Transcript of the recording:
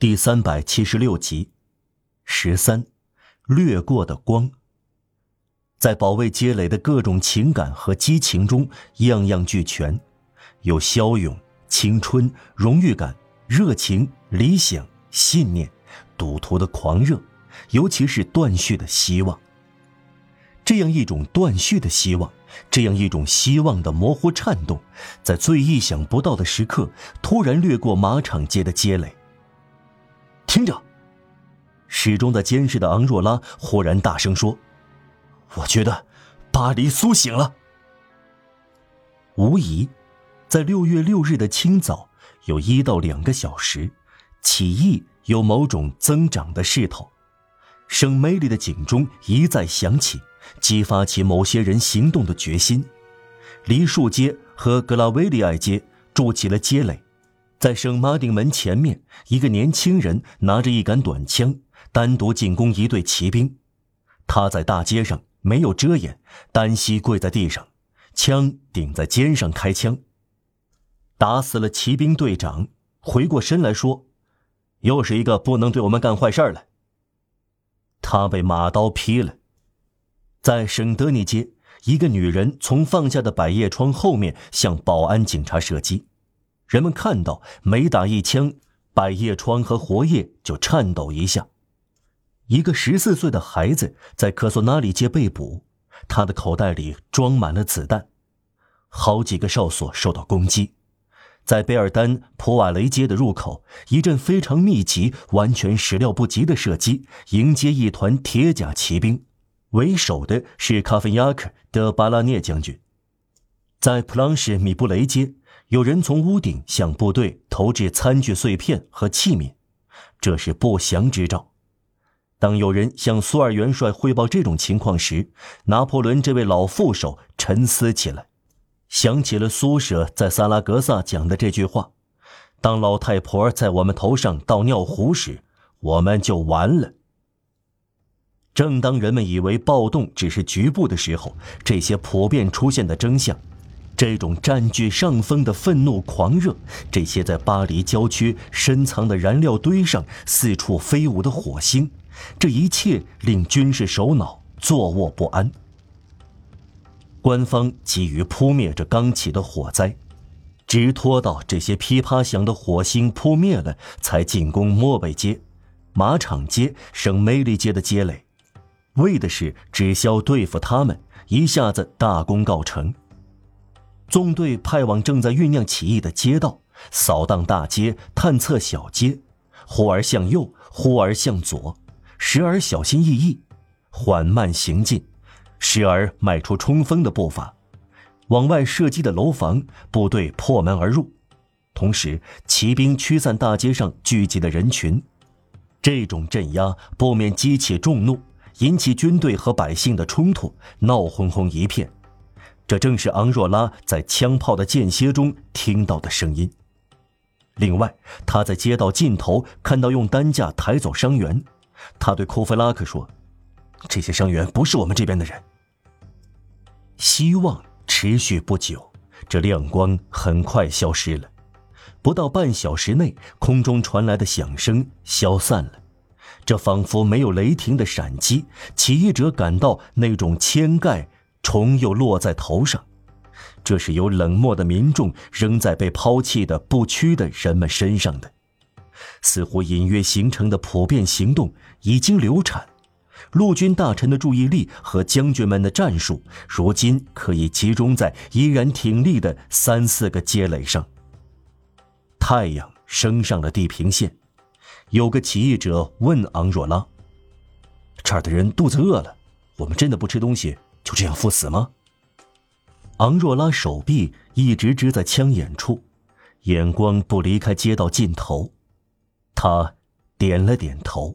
第三百七十六集，十三，掠过的光。在保卫街垒的各种情感和激情中，样样俱全，有骁勇、青春、荣誉感、热情、理想、信念、赌徒的狂热，尤其是断续的希望。这样一种断续的希望，这样一种希望的模糊颤动，在最意想不到的时刻，突然掠过马场街的街垒。听着，始终在监视的昂若拉忽然大声说：“我觉得巴黎苏醒了。”无疑，在六月六日的清早，有一到两个小时，起义有某种增长的势头。圣梅里的警钟一再响起，激发起某些人行动的决心。梨树街和格拉维利埃街筑起了街垒。在圣马丁门前面，一个年轻人拿着一杆短枪，单独进攻一队骑兵。他在大街上没有遮掩，单膝跪在地上，枪顶在肩上开枪，打死了骑兵队长。回过身来说：“又是一个不能对我们干坏事儿了。”他被马刀劈了。在圣德尼街，一个女人从放下的百叶窗后面向保安警察射击。人们看到，每打一枪，百叶窗和活页就颤抖一下。一个十四岁的孩子在科索纳里街被捕，他的口袋里装满了子弹。好几个哨所受到攻击。在贝尔丹普瓦雷街的入口，一阵非常密集、完全始料不及的射击迎接一团铁甲骑兵，为首的是卡芬亚克德巴拉涅将军。在普朗什米布雷街。有人从屋顶向部队投掷餐具碎片和器皿，这是不祥之兆。当有人向苏尔元帅汇报这种情况时，拿破仑这位老副手沉思起来，想起了苏舍在萨拉格萨讲的这句话：“当老太婆在我们头上倒尿壶时，我们就完了。”正当人们以为暴动只是局部的时候，这些普遍出现的征象。这种占据上风的愤怒狂热，这些在巴黎郊区深藏的燃料堆上四处飞舞的火星，这一切令军事首脑坐卧不安。官方急于扑灭这刚起的火灾，直拖到这些噼啪响的火星扑灭了，才进攻莫贝街、马场街、圣梅利街的街垒，为的是只消对付他们，一下子大功告成。纵队派往正在酝酿起义的街道，扫荡大街，探测小街，忽而向右，忽而向左，时而小心翼翼，缓慢行进，时而迈出冲锋的步伐。往外射击的楼房，部队破门而入，同时骑兵驱散大街上聚集的人群。这种镇压不免激起众怒，引起军队和百姓的冲突，闹哄哄一片。这正是昂若拉在枪炮的间歇中听到的声音。另外，他在街道尽头看到用担架抬走伤员，他对库菲拉克说：“这些伤员不是我们这边的人。”希望持续不久，这亮光很快消失了。不到半小时内，空中传来的响声消散了，这仿佛没有雷霆的闪击。起义者感到那种铅盖。虫又落在头上，这是由冷漠的民众扔在被抛弃的不屈的人们身上的，似乎隐约形成的普遍行动已经流产。陆军大臣的注意力和将军们的战术，如今可以集中在依然挺立的三四个街垒上。太阳升上了地平线，有个起义者问昂若拉：“这儿的人肚子饿了，我们真的不吃东西？”就这样赴死吗？昂若拉手臂一直支在枪眼处，眼光不离开街道尽头。他点了点头。